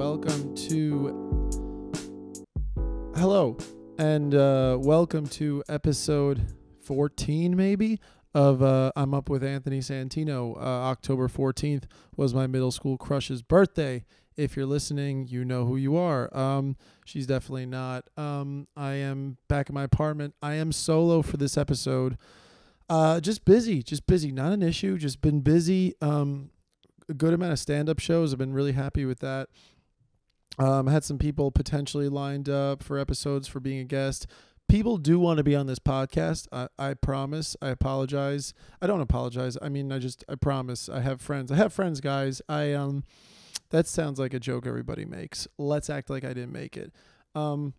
welcome to. Hello, and uh, welcome to episode 14, maybe, of uh, I'm Up with Anthony Santino. Uh, October 14th was my middle school crush's birthday. If you're listening, you know who you are. Um, she's definitely not. Um, I am back in my apartment. I am solo for this episode. Uh, just busy, just busy. Not an issue. Just been busy. Um, a good amount of stand-up shows. I've been really happy with that. Um, I had some people potentially lined up for episodes for being a guest. People do want to be on this podcast. I, I promise. I apologize. I don't apologize. I mean, I just I promise. I have friends. I have friends, guys. I um, that sounds like a joke everybody makes. Let's act like I didn't make it. Um,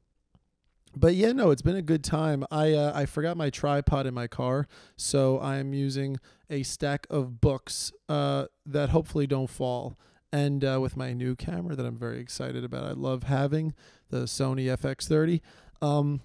but yeah, no, it's been a good time. I uh, I forgot my tripod in my car, so I'm using a stack of books uh, that hopefully don't fall. And uh, with my new camera that I'm very excited about, I love having the Sony FX30. Um,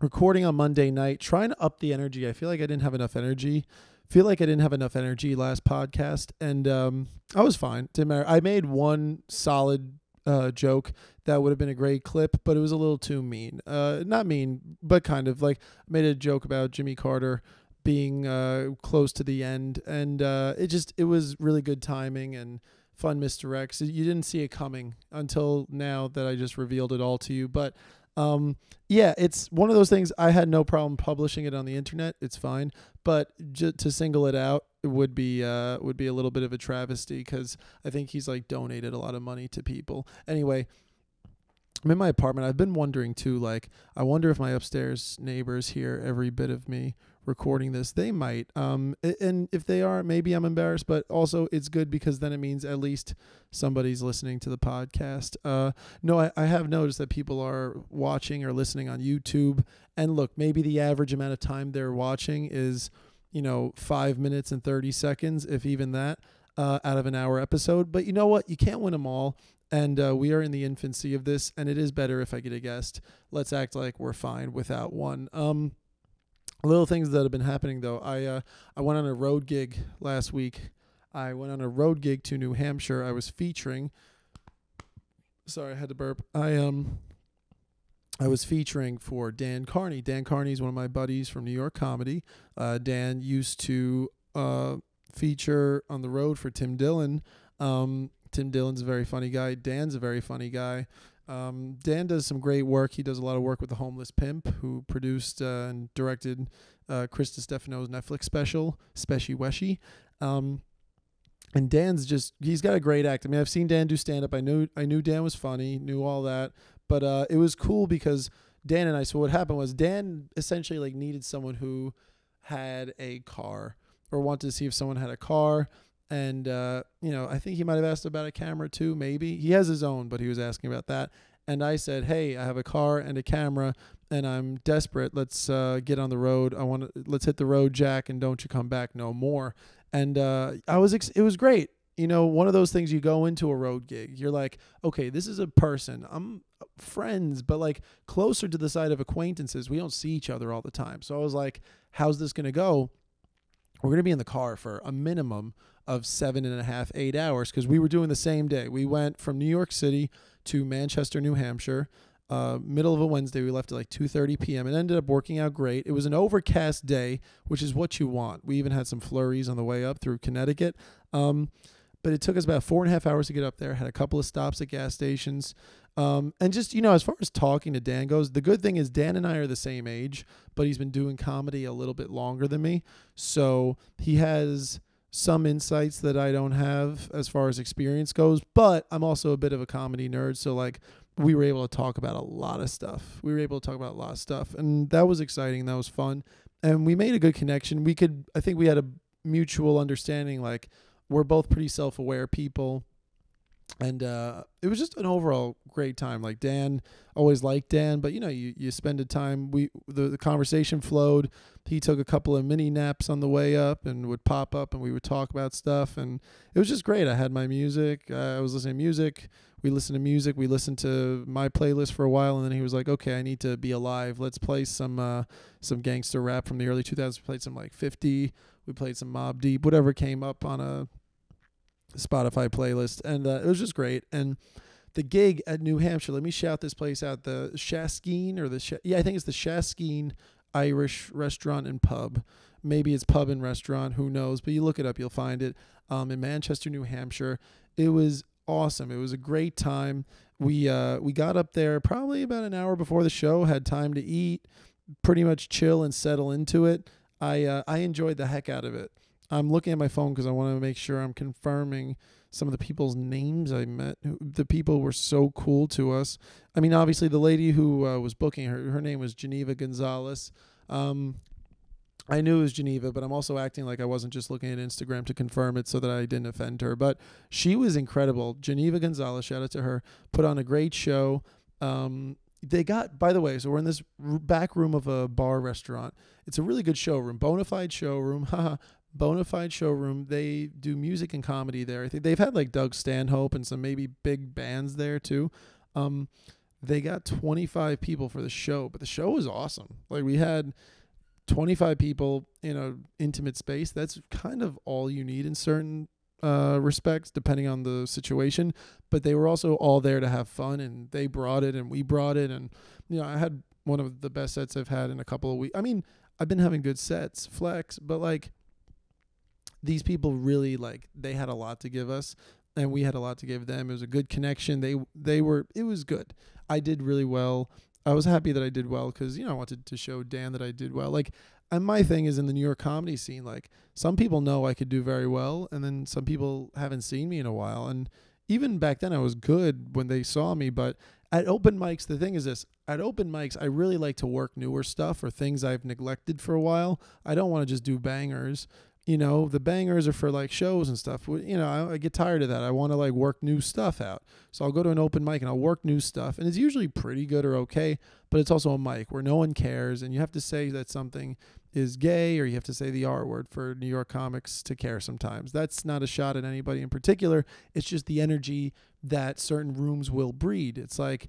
recording on Monday night, trying to up the energy. I feel like I didn't have enough energy. Feel like I didn't have enough energy last podcast, and um, I was fine. Didn't matter. I made one solid uh, joke that would have been a great clip, but it was a little too mean. Uh, not mean, but kind of like made a joke about Jimmy Carter being uh, close to the end, and uh, it just it was really good timing and fun misdirects. You didn't see it coming until now that I just revealed it all to you, but. Um, yeah, it's one of those things. I had no problem publishing it on the internet. It's fine, but j- to single it out would be uh, would be a little bit of a travesty because I think he's like donated a lot of money to people. Anyway, I'm in my apartment. I've been wondering too. Like, I wonder if my upstairs neighbors hear every bit of me recording this. They might. Um, and if they are, maybe I'm embarrassed. But also, it's good because then it means at least somebody's listening to the podcast. Uh, no, I, I have noticed that people are watching or listening on YouTube. And look, maybe the average amount of time they're watching is, you know, five minutes and thirty seconds, if even that. Uh, out of an hour episode. But you know what? You can't win them all. And uh, we are in the infancy of this, and it is better if I get a guest. Let's act like we're fine without one. Um, little things that have been happening though. I uh, I went on a road gig last week. I went on a road gig to New Hampshire. I was featuring. Sorry, I had to burp. I um. I was featuring for Dan Carney. Dan Carney is one of my buddies from New York comedy. Uh, Dan used to uh, feature on the road for Tim Dillon. Um, Tim Dillon's a very funny guy. Dan's a very funny guy. Um, Dan does some great work. He does a lot of work with the Homeless Pimp, who produced uh, and directed uh, Chris Distefano's Netflix special, Speshy Weshy. Um, and Dan's just he's got a great act. I mean, I've seen Dan do stand up. I knew I knew Dan was funny, knew all that, but uh, it was cool because Dan and I. So what happened was Dan essentially like needed someone who had a car or wanted to see if someone had a car and uh, you know, I think he might have asked about a camera too. Maybe he has his own, but he was asking about that. And I said, "Hey, I have a car and a camera, and I'm desperate. Let's uh, get on the road. I want to let's hit the road, Jack, and don't you come back no more." And uh, I was, ex- it was great. You know, one of those things you go into a road gig, you're like, okay, this is a person. I'm friends, but like closer to the side of acquaintances. We don't see each other all the time. So I was like, how's this gonna go? We're gonna be in the car for a minimum of seven and a half, eight hours because we were doing the same day. We went from New York City to Manchester, New Hampshire. Uh, middle of a Wednesday, we left at like 2:30 p.m. It ended up working out great. It was an overcast day, which is what you want. We even had some flurries on the way up through Connecticut. Um, but it took us about four and a half hours to get up there. Had a couple of stops at gas stations. Um, and just, you know, as far as talking to Dan goes, the good thing is Dan and I are the same age, but he's been doing comedy a little bit longer than me. So he has some insights that I don't have as far as experience goes, but I'm also a bit of a comedy nerd. So, like, we were able to talk about a lot of stuff. We were able to talk about a lot of stuff. And that was exciting. That was fun. And we made a good connection. We could, I think we had a mutual understanding. Like, we're both pretty self aware people and uh, it was just an overall great time. Like Dan, always liked Dan, but you know, you you spend the time. We the, the conversation flowed. He took a couple of mini naps on the way up and would pop up, and we would talk about stuff, and it was just great. I had my music. Uh, I was listening to music. We listened to music. We listened to my playlist for a while, and then he was like, "Okay, I need to be alive. Let's play some uh, some gangster rap from the early 2000s." We played some like 50. We played some Mobb Deep, whatever came up on a Spotify playlist, and uh, it was just great. And the gig at New Hampshire. Let me shout this place out: the Shaskeen or the Sh- yeah, I think it's the Shaskeen Irish Restaurant and Pub. Maybe it's pub and restaurant. Who knows? But you look it up, you'll find it. Um, in Manchester, New Hampshire. It was awesome. It was a great time. We uh, we got up there probably about an hour before the show. Had time to eat, pretty much chill and settle into it. I uh, I enjoyed the heck out of it. I'm looking at my phone because I want to make sure I'm confirming some of the people's names I met. The people were so cool to us. I mean, obviously, the lady who uh, was booking her, her name was Geneva Gonzalez. Um, I knew it was Geneva, but I'm also acting like I wasn't just looking at Instagram to confirm it so that I didn't offend her. But she was incredible. Geneva Gonzalez, shout out to her, put on a great show. Um, they got, by the way, so we're in this back room of a bar restaurant. It's a really good showroom, bona fide showroom. bona fide showroom. They do music and comedy there. I think they've had like Doug Stanhope and some maybe big bands there too. Um, they got 25 people for the show, but the show was awesome. Like we had 25 people in a intimate space. That's kind of all you need in certain uh, respects, depending on the situation. But they were also all there to have fun, and they brought it, and we brought it, and you know I had one of the best sets I've had in a couple of weeks. I mean, I've been having good sets, flex, but like these people really like they had a lot to give us and we had a lot to give them. It was a good connection. They they were it was good. I did really well. I was happy that I did well because you know I wanted to show Dan that I did well. Like, and my thing is in the New York comedy scene. Like, some people know I could do very well, and then some people haven't seen me in a while. And even back then, I was good when they saw me. But at open mics, the thing is this: at open mics, I really like to work newer stuff or things I've neglected for a while. I don't want to just do bangers you know the bangers are for like shows and stuff. You know I, I get tired of that. I want to like work new stuff out. So i'll go to an open mic and i'll work new stuff and it's usually pretty good or okay but it's also a mic where no one cares and you have to say that something is gay or you have to say the r word for new york comics to care sometimes. That's not a shot at anybody in particular. It's just the energy that certain rooms will breed. It's like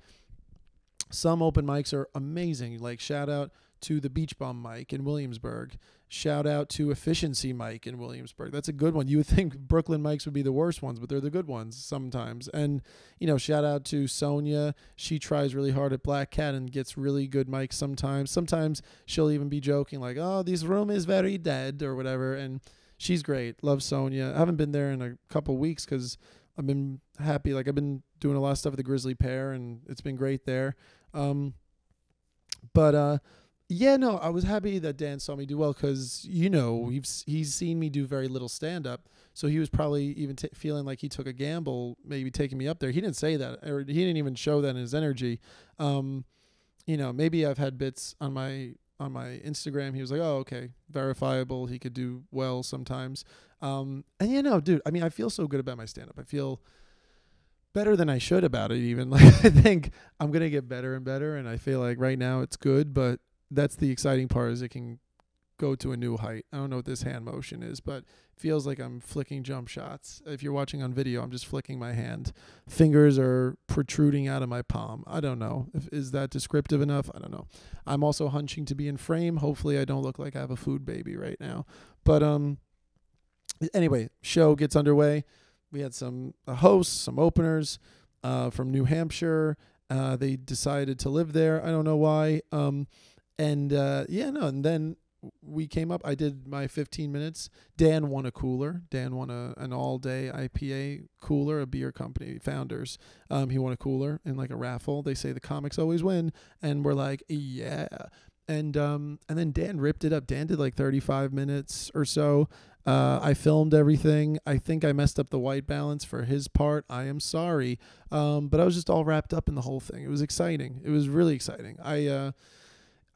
some open mics are amazing. Like shout out to the Beach Bum Mike in Williamsburg. Shout out to Efficiency Mike in Williamsburg. That's a good one. You would think Brooklyn mics would be the worst ones, but they're the good ones sometimes. And, you know, shout out to Sonia. She tries really hard at Black Cat and gets really good mics sometimes. Sometimes she'll even be joking, like, oh, this room is very dead or whatever. And she's great. Love Sonia. I haven't been there in a couple weeks because I've been happy. Like, I've been doing a lot of stuff at the Grisly Pear and it's been great there. Um, but, uh, yeah, no, I was happy that Dan saw me do well because you know he's he's seen me do very little stand up, so he was probably even t- feeling like he took a gamble, maybe taking me up there. He didn't say that, or he didn't even show that in his energy. Um, you know, maybe I've had bits on my on my Instagram. He was like, "Oh, okay, verifiable. He could do well sometimes." Um, and you know, dude, I mean, I feel so good about my stand up. I feel better than I should about it. Even like I think I'm gonna get better and better, and I feel like right now it's good, but that's the exciting part is it can go to a new height. I don't know what this hand motion is, but feels like I'm flicking jump shots. If you're watching on video, I'm just flicking my hand. Fingers are protruding out of my palm. I don't know. If, is that descriptive enough? I don't know. I'm also hunching to be in frame. Hopefully I don't look like I have a food baby right now. But um anyway, show gets underway. We had some uh, hosts, some openers uh, from New Hampshire. Uh, they decided to live there. I don't know why. Um, and uh, yeah, no, and then we came up. I did my 15 minutes. Dan won a cooler. Dan won a an all day IPA cooler, a beer company founders. Um, he won a cooler in like a raffle. They say the comics always win, and we're like, yeah. And um, and then Dan ripped it up. Dan did like 35 minutes or so. Uh, I filmed everything. I think I messed up the white balance for his part. I am sorry. Um, but I was just all wrapped up in the whole thing. It was exciting. It was really exciting. I uh,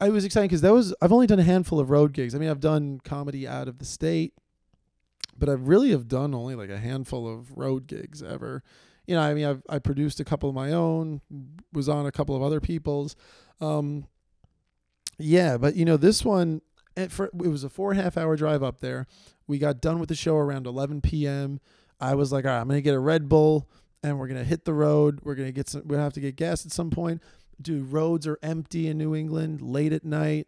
I was excited because that was I've only done a handful of road gigs. I mean, I've done comedy out of the state, but I really have done only like a handful of road gigs ever. You know, I mean, I've I produced a couple of my own, was on a couple of other people's. Um, yeah, but you know, this one it, for, it was a four and a half hour drive up there. We got done with the show around 11 p.m. I was like, all right, I'm gonna get a Red Bull and we're gonna hit the road. We're gonna get some. we have to get gas at some point dude, roads are empty in New England late at night.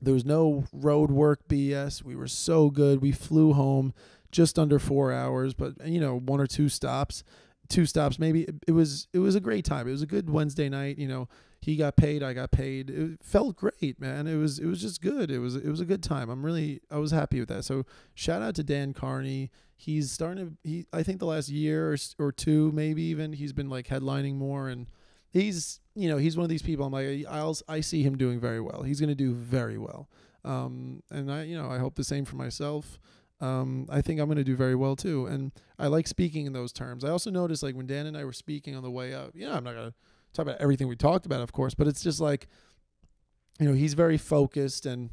There was no road work BS. We were so good. We flew home just under four hours, but you know, one or two stops. two stops maybe it, it was it was a great time it was a good wednesday night you know he got paid i got paid it felt great man it was it was just good it was it was a good time i'm really i was happy with that so shout out to dan carney he's starting to he i think the last year or, or two maybe even he's been like headlining more and he's you know he's one of these people i'm like i'll i see him doing very well he's going to do very well um and i you know i hope the same for myself um, I think I'm going to do very well too. And I like speaking in those terms. I also noticed like when Dan and I were speaking on the way up, you know, I'm not going to talk about everything we talked about, of course, but it's just like, you know, he's very focused and,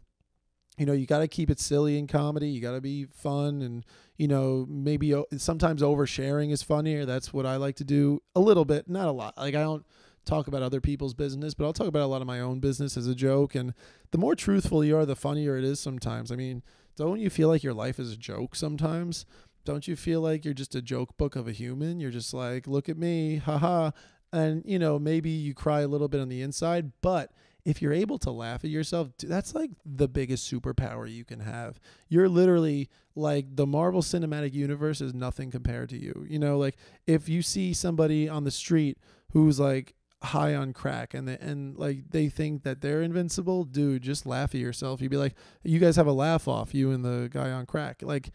you know, you got to keep it silly in comedy. You got to be fun and, you know, maybe sometimes oversharing is funnier. That's what I like to do a little bit, not a lot. Like I don't talk about other people's business, but I'll talk about a lot of my own business as a joke. And the more truthful you are, the funnier it is sometimes. I mean, don't you feel like your life is a joke sometimes? Don't you feel like you're just a joke book of a human? You're just like, look at me, haha. And, you know, maybe you cry a little bit on the inside, but if you're able to laugh at yourself, that's like the biggest superpower you can have. You're literally like the Marvel Cinematic Universe is nothing compared to you. You know, like if you see somebody on the street who's like high on crack and they, and like they think that they're invincible, dude, just laugh at yourself. You'd be like, you guys have a laugh off, you and the guy on crack. Like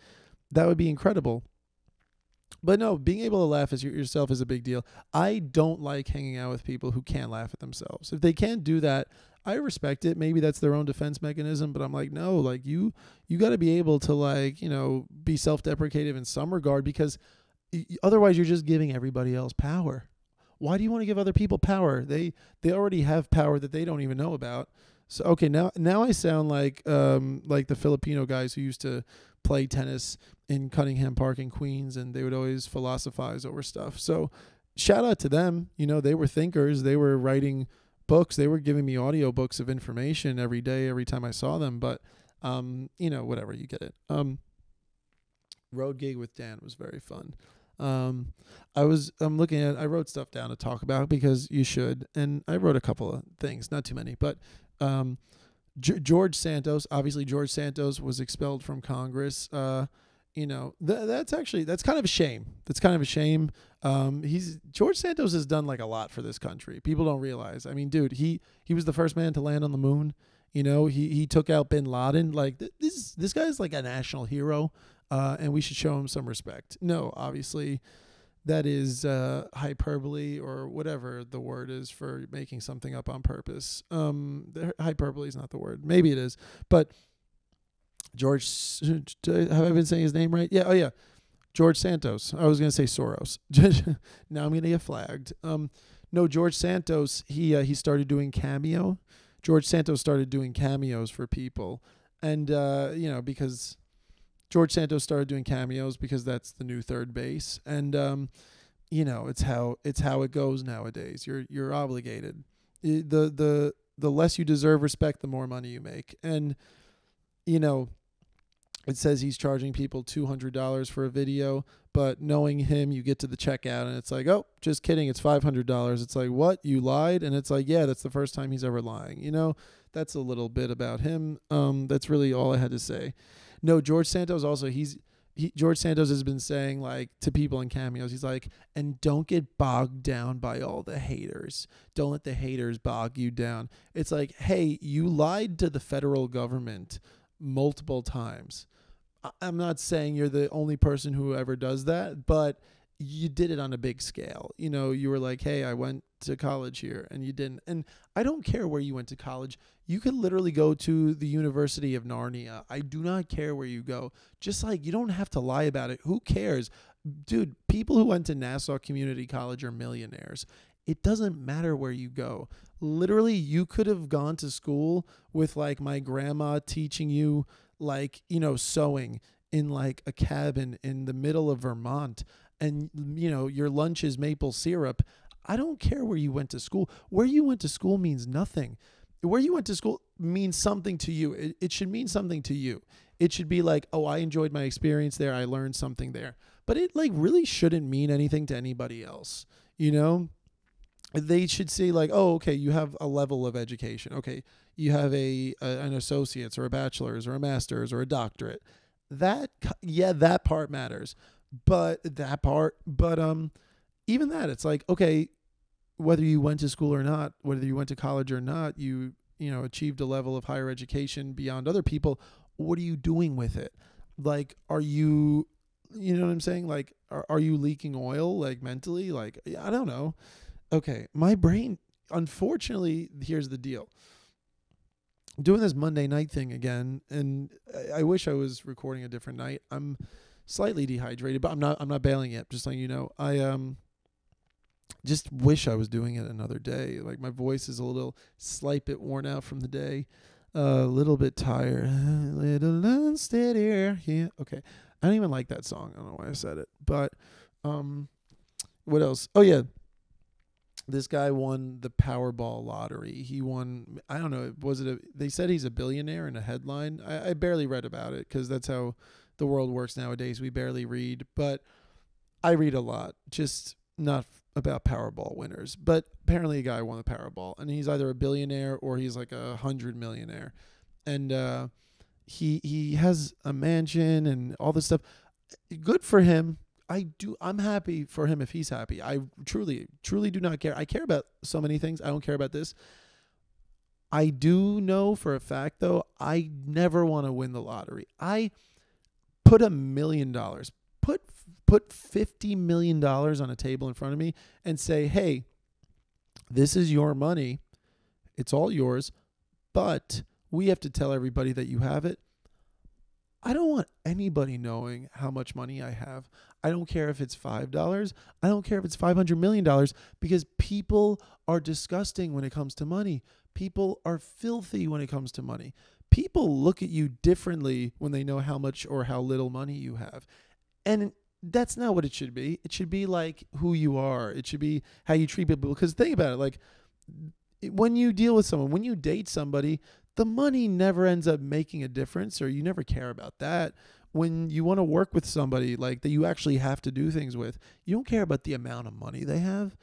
that would be incredible. But no, being able to laugh your- yourself is a big deal. I don't like hanging out with people who can't laugh at themselves. If they can't do that, I respect it. Maybe that's their own defense mechanism, but I'm like, no, like you you got to be able to like, you know, be self-deprecative in some regard because otherwise you're just giving everybody else power. Why do you want to give other people power? They they already have power that they don't even know about. So okay, now now I sound like um like the Filipino guys who used to play tennis in Cunningham Park in Queens and they would always philosophize over stuff. So shout out to them. You know, they were thinkers. They were writing books. They were giving me audio books of information every day, every time I saw them. But um, you know, whatever, you get it. Um Road gig with Dan was very fun. Um I was I'm looking at I wrote stuff down to talk about because you should. And I wrote a couple of things, not too many, but um G- George Santos, obviously George Santos was expelled from Congress. Uh, you know, th- that's actually that's kind of a shame. That's kind of a shame. Um, he's George Santos has done like a lot for this country. People don't realize. I mean, dude, he he was the first man to land on the moon. You know, he he took out Bin Laden. Like th- this this guy's like a national hero, uh, and we should show him some respect. No, obviously, that is uh, hyperbole or whatever the word is for making something up on purpose. Um, hyperbole is not the word. Maybe it is, but George, have I been saying his name right? Yeah. Oh yeah, George Santos. I was gonna say Soros. now I'm gonna get flagged. Um, no, George Santos. He uh, he started doing cameo. George Santos started doing cameos for people, and uh, you know because George Santos started doing cameos because that's the new third base, and um, you know it's how it's how it goes nowadays. You're you're obligated. The the the less you deserve respect, the more money you make, and you know it says he's charging people two hundred dollars for a video, but knowing him, you get to the checkout and it's like, oh, just kidding, it's five hundred dollars. It's like, what? You lied? And it's like, yeah, that's the first time he's ever lying. You know, that's a little bit about him. Um, that's really all I had to say. No, George Santos also he's he George Santos has been saying like to people in cameos, he's like, and don't get bogged down by all the haters. Don't let the haters bog you down. It's like, hey, you lied to the federal government multiple times. I'm not saying you're the only person who ever does that, but you did it on a big scale. You know, you were like, "Hey, I went to college here," and you didn't. And I don't care where you went to college. You could literally go to the University of Narnia. I do not care where you go. Just like you don't have to lie about it. Who cares? Dude, people who went to Nassau Community College are millionaires. It doesn't matter where you go. Literally, you could have gone to school with like my grandma teaching you like, you know, sewing in like a cabin in the middle of Vermont and you know, your lunch is maple syrup. I don't care where you went to school. Where you went to school means nothing. Where you went to school means something to you. It, it should mean something to you. It should be like, oh, I enjoyed my experience there. I learned something there. But it like really shouldn't mean anything to anybody else. You know, they should say like, oh, okay, you have a level of education. Okay, you have a, a an associate's or a bachelor's or a master's or a doctorate. That yeah, that part matters. But that part, but um, even that, it's like, okay, whether you went to school or not, whether you went to college or not, you, you know, achieved a level of higher education beyond other people. What are you doing with it? Like, are you, you know what I'm saying? Like, are, are you leaking oil, like mentally? Like, I don't know. Okay. My brain, unfortunately, here's the deal doing this Monday night thing again, and I, I wish I was recording a different night. I'm slightly dehydrated, but I'm not. I'm not bailing yet. Just letting you know. I um just wish I was doing it another day. Like my voice is a little slight bit worn out from the day, a uh, little bit tired, a little unsteady. Yeah, okay. I don't even like that song. I don't know why I said it, but um, what else? Oh yeah, this guy won the Powerball lottery. He won. I don't know. Was it a? They said he's a billionaire in a headline. I, I barely read about it because that's how the world works nowadays. We barely read, but I read a lot. Just not about Powerball winners. But apparently, a guy won the Powerball, and he's either a billionaire or he's like a hundred millionaire, and uh, he he has a mansion and all this stuff. Good for him. I do I'm happy for him if he's happy. I truly truly do not care. I care about so many things. I don't care about this. I do know for a fact though, I never want to win the lottery. I put a million dollars, put put 50 million dollars on a table in front of me and say, "Hey, this is your money. It's all yours, but we have to tell everybody that you have it I don't want anybody knowing how much money I have. I don't care if it's $5. I don't care if it's $500 million because people are disgusting when it comes to money. People are filthy when it comes to money. People look at you differently when they know how much or how little money you have. And that's not what it should be. It should be like who you are. It should be how you treat people. Because think about it like when you deal with someone, when you date somebody, the money never ends up making a difference or you never care about that. When you want to work with somebody like that you actually have to do things with you don't care about the amount of money they have.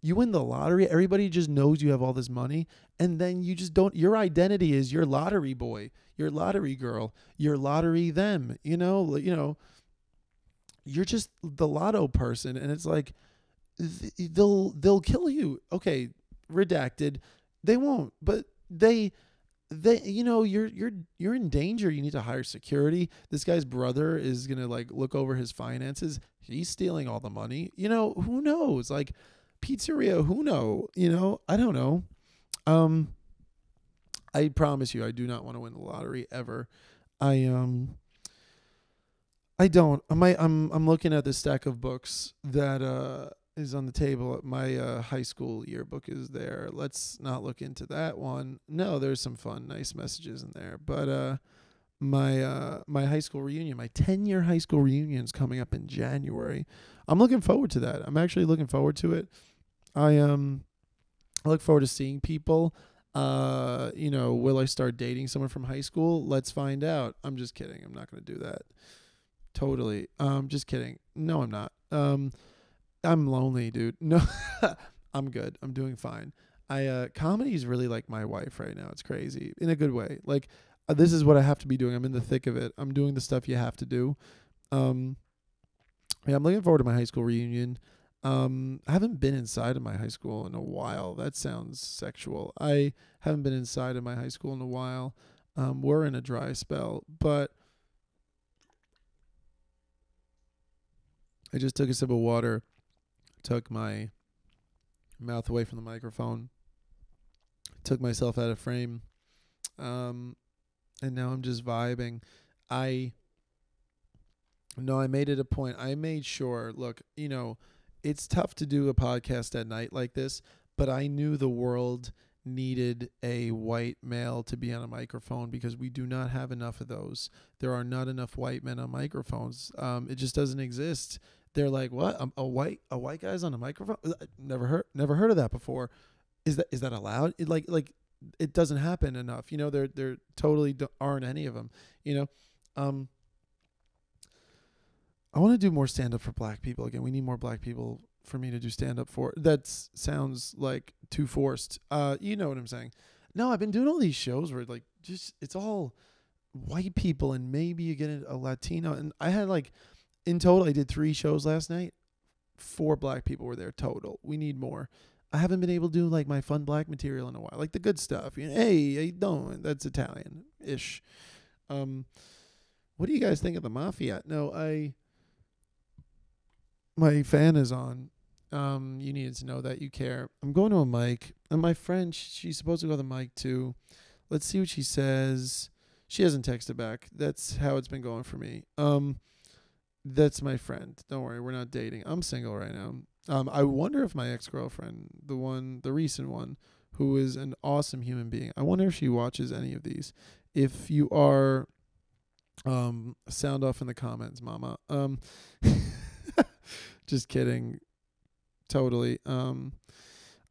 You win the lottery everybody just knows you have all this money and then you just don't your identity is your lottery boy your lottery girl your lottery them you know you know. You're just the lotto person and it's like they'll they'll kill you. Okay redacted. They won't but they they you know you're you're you're in danger. You need to hire security. This guy's brother is gonna like look over his finances. He's stealing all the money. You know who knows? Like pizzeria who know? You know? I don't know. Um i promise you i do not want to win the lottery ever. I um i don't. I might i'm i'm looking at this stack of books that uh is on the table. My uh, high school yearbook is there. Let's not look into that one. No, there's some fun, nice messages in there. But uh, my uh, my high school reunion, my 10 year high school reunion is coming up in January. I'm looking forward to that. I'm actually looking forward to it. I um I look forward to seeing people. Uh, you know, will I start dating someone from high school? Let's find out. I'm just kidding. I'm not going to do that. Totally. Um, just kidding. No, I'm not. Um, I'm lonely, dude. No, I'm good. I'm doing fine. I uh, comedy is really like my wife right now. It's crazy in a good way. Like uh, this is what I have to be doing. I'm in the thick of it. I'm doing the stuff you have to do. Um, yeah, I'm looking forward to my high school reunion. Um, I haven't been inside of my high school in a while. That sounds sexual. I haven't been inside of my high school in a while. Um, we're in a dry spell, but I just took a sip of water took my mouth away from the microphone, took myself out of frame, um, and now I'm just vibing. I no, I made it a point. I made sure. Look, you know, it's tough to do a podcast at night like this, but I knew the world needed a white male to be on a microphone because we do not have enough of those. There are not enough white men on microphones. Um, it just doesn't exist they're like, "What? A, a, white a white guy's on a microphone? Uh, never heard never heard of that before. Is that is that allowed? It, like like it doesn't happen enough. You know, there there totally aren't any of them. You know, um, I want to do more stand up for black people again. We need more black people for me to do stand up for. That sounds like too forced. Uh, you know what I'm saying? No, I've been doing all these shows where like just it's all white people and maybe you get a Latino and I had like in total, I did three shows last night. four black people were there total. We need more. I haven't been able to do like my fun black material in a while, like the good stuff. You know, hey, you doing? That's Italian ish. Um, what do you guys think of the mafia? No, I. My fan is on. Um, you needed to know that you care. I'm going to a mic, and my friend, she's supposed to go to the mic too. Let's see what she says. She hasn't texted back. That's how it's been going for me. Um, that's my friend. Don't worry, we're not dating. I'm single right now. Um, I wonder if my ex girlfriend, the one, the recent one, who is an awesome human being, I wonder if she watches any of these. If you are, um, sound off in the comments, mama. Um, just kidding. Totally. Um,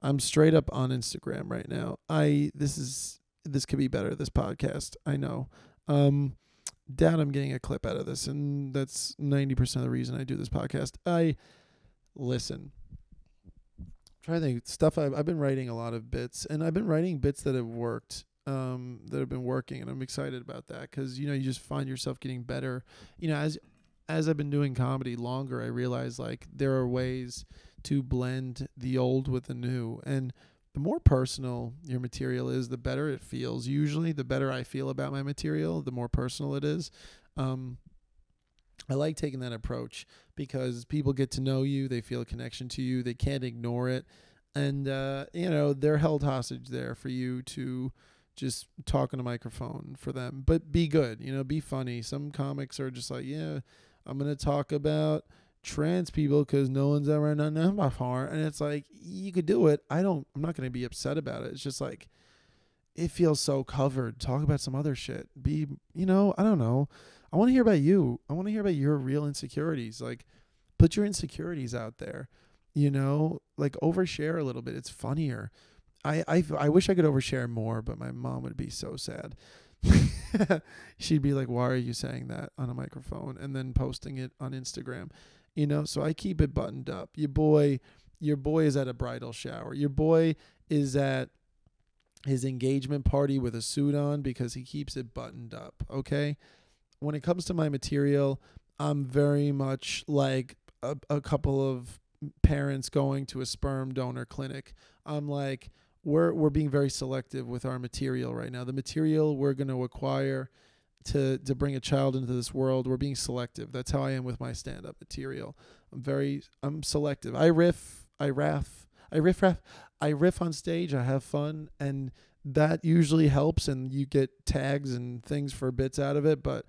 I'm straight up on Instagram right now. I this is this could be better. This podcast, I know. Um, doubt I'm getting a clip out of this, and that's ninety percent of the reason I do this podcast. I listen. Try to think stuff. I've I've been writing a lot of bits, and I've been writing bits that have worked, um, that have been working, and I'm excited about that because you know you just find yourself getting better. You know, as as I've been doing comedy longer, I realize like there are ways to blend the old with the new, and the more personal your material is, the better it feels. Usually, the better I feel about my material, the more personal it is. Um, I like taking that approach because people get to know you, they feel a connection to you, they can't ignore it, and uh, you know they're held hostage there for you to just talk on a microphone for them. But be good, you know, be funny. Some comics are just like, yeah, I'm gonna talk about trans people because no one's ever done that before, and it's like you could do it. I don't. I'm not gonna be upset about it. It's just like it feels so covered. Talk about some other shit. Be, you know, I don't know. I want to hear about you. I want to hear about your real insecurities. Like, put your insecurities out there. You know, like overshare a little bit. It's funnier. I, I, I wish I could overshare more, but my mom would be so sad. She'd be like, "Why are you saying that on a microphone?" and then posting it on Instagram. You know, so I keep it buttoned up. Your boy, your boy is at a bridal shower. Your boy is at his engagement party with a suit on because he keeps it buttoned up. Okay. When it comes to my material, I'm very much like a, a couple of parents going to a sperm donor clinic. I'm like, we're we're being very selective with our material right now. The material we're going to acquire to to bring a child into this world, we're being selective. That's how I am with my stand up material. I'm very I'm selective. I riff, I raff, I riff raff, I riff on stage, I have fun and that usually helps and you get tags and things for bits out of it, but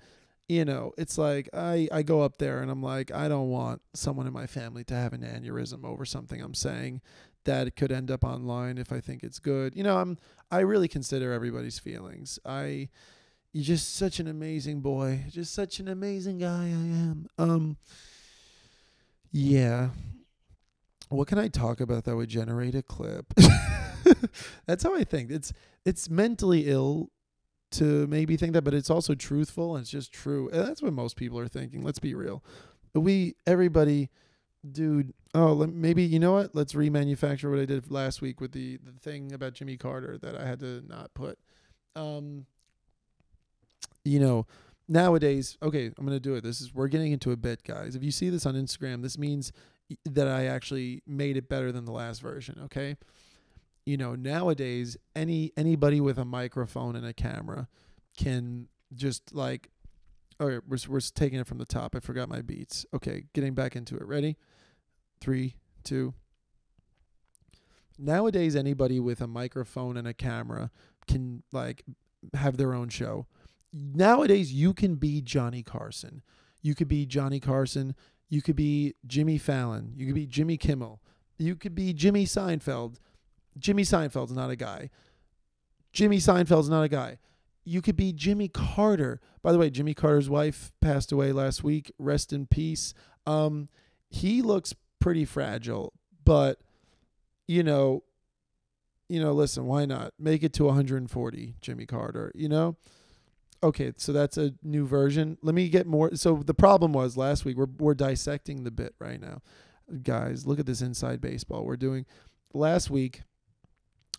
you know, it's like I, I go up there and I'm like, I don't want someone in my family to have an aneurysm over something I'm saying that could end up online if I think it's good. You know, I'm I really consider everybody's feelings. I you're just such an amazing boy. Just such an amazing guy I am. Um yeah. What can I talk about that would generate a clip? That's how I think. It's it's mentally ill to maybe think that, but it's also truthful and it's just true. And that's what most people are thinking. Let's be real. We everybody dude oh maybe you know what let's remanufacture what i did last week with the the thing about jimmy carter that i had to not put um you know nowadays okay i'm gonna do it. This is we're getting into a bit guys. If you see this on instagram this means that i actually made it better than the last version okay? You know nowadays any anybody with a microphone and a camera can just like okay we're, we're taking it from the top. I forgot my beats. Okay getting back into it. Ready? Three two. Nowadays anybody with a microphone and a camera can like have their own show nowadays you can be johnny carson you could be johnny carson you could be jimmy fallon you could be jimmy kimmel you could be jimmy seinfeld Jimmy Seinfeld's not a guy. Jimmy Seinfeld's not a guy. You could be Jimmy Carter. By the way, Jimmy Carter's wife passed away last week. Rest in peace. Um, he looks pretty fragile, but you know, you know, listen, why not make it to 140, Jimmy Carter? You know, okay, so that's a new version. Let me get more. So the problem was last week we're we're dissecting the bit right now, guys. Look at this inside baseball. We're doing last week.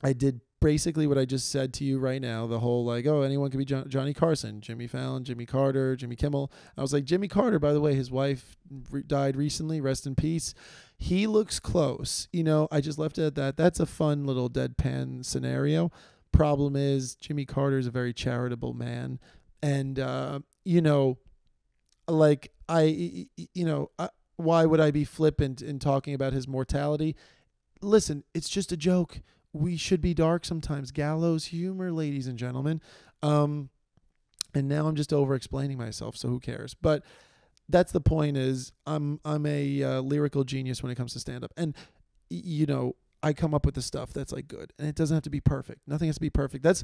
I did basically what I just said to you right now. The whole like, oh, anyone could be John- Johnny Carson, Jimmy Fallon, Jimmy Carter, Jimmy Kimmel. I was like, Jimmy Carter, by the way, his wife re- died recently. Rest in peace. he looks close. You know, I just left it at that. That's a fun little deadpan scenario. Problem is, Jimmy Carter is a very charitable man, and uh, you know, like I, you know, I, why would I be flippant in talking about his mortality? Listen, it's just a joke. We should be dark sometimes. Gallows humor, ladies and gentlemen. Um, and now I'm just over explaining myself, so who cares? But that's the point. Is I'm I'm a uh, lyrical genius when it comes to stand up, and you know I come up with the stuff that's like good, and it doesn't have to be perfect. Nothing has to be perfect. That's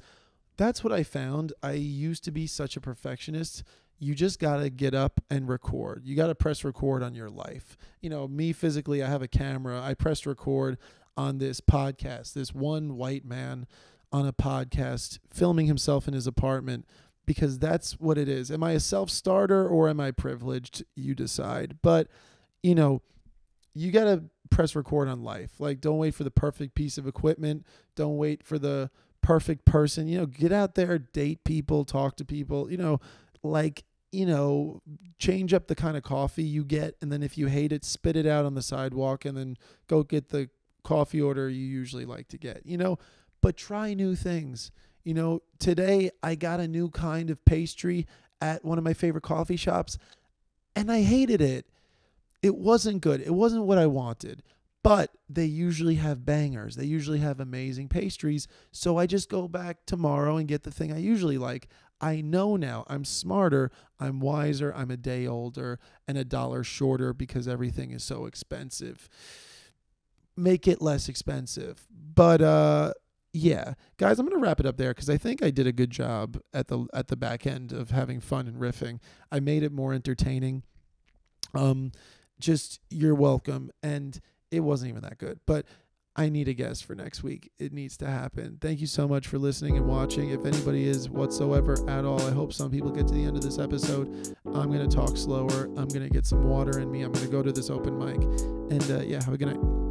that's what I found. I used to be such a perfectionist you just got to get up and record. You got to press record on your life. You know, me physically, I have a camera. I pressed record on this podcast. This one white man on a podcast filming himself in his apartment because that's what it is. Am I a self starter or am I privileged? You decide. But, you know, you got to press record on life. Like, don't wait for the perfect piece of equipment. Don't wait for the perfect person. You know, get out there, date people, talk to people. You know, like you know, change up the kind of coffee you get. And then if you hate it, spit it out on the sidewalk and then go get the coffee order you usually like to get, you know, but try new things. You know, today I got a new kind of pastry at one of my favorite coffee shops and I hated it. It wasn't good. It wasn't what I wanted. But they usually have bangers. They usually have amazing pastries. So I just go back tomorrow and get the thing I usually like. I know now I'm smarter, I'm wiser, I'm a day older, and a dollar shorter because everything is so expensive. Make it less expensive. But uh yeah, guys, I'm gonna wrap it up there because I think I did a good job at the at the back end of having fun and riffing. I made it more entertaining. Um, just you're welcome, and it wasn't even that good, but I need a guest for next week. It needs to happen. Thank you so much for listening and watching. If anybody is whatsoever at all, I hope some people get to the end of this episode. I'm going to talk slower. I'm going to get some water in me. I'm going to go to this open mic. And uh, yeah, have a good night.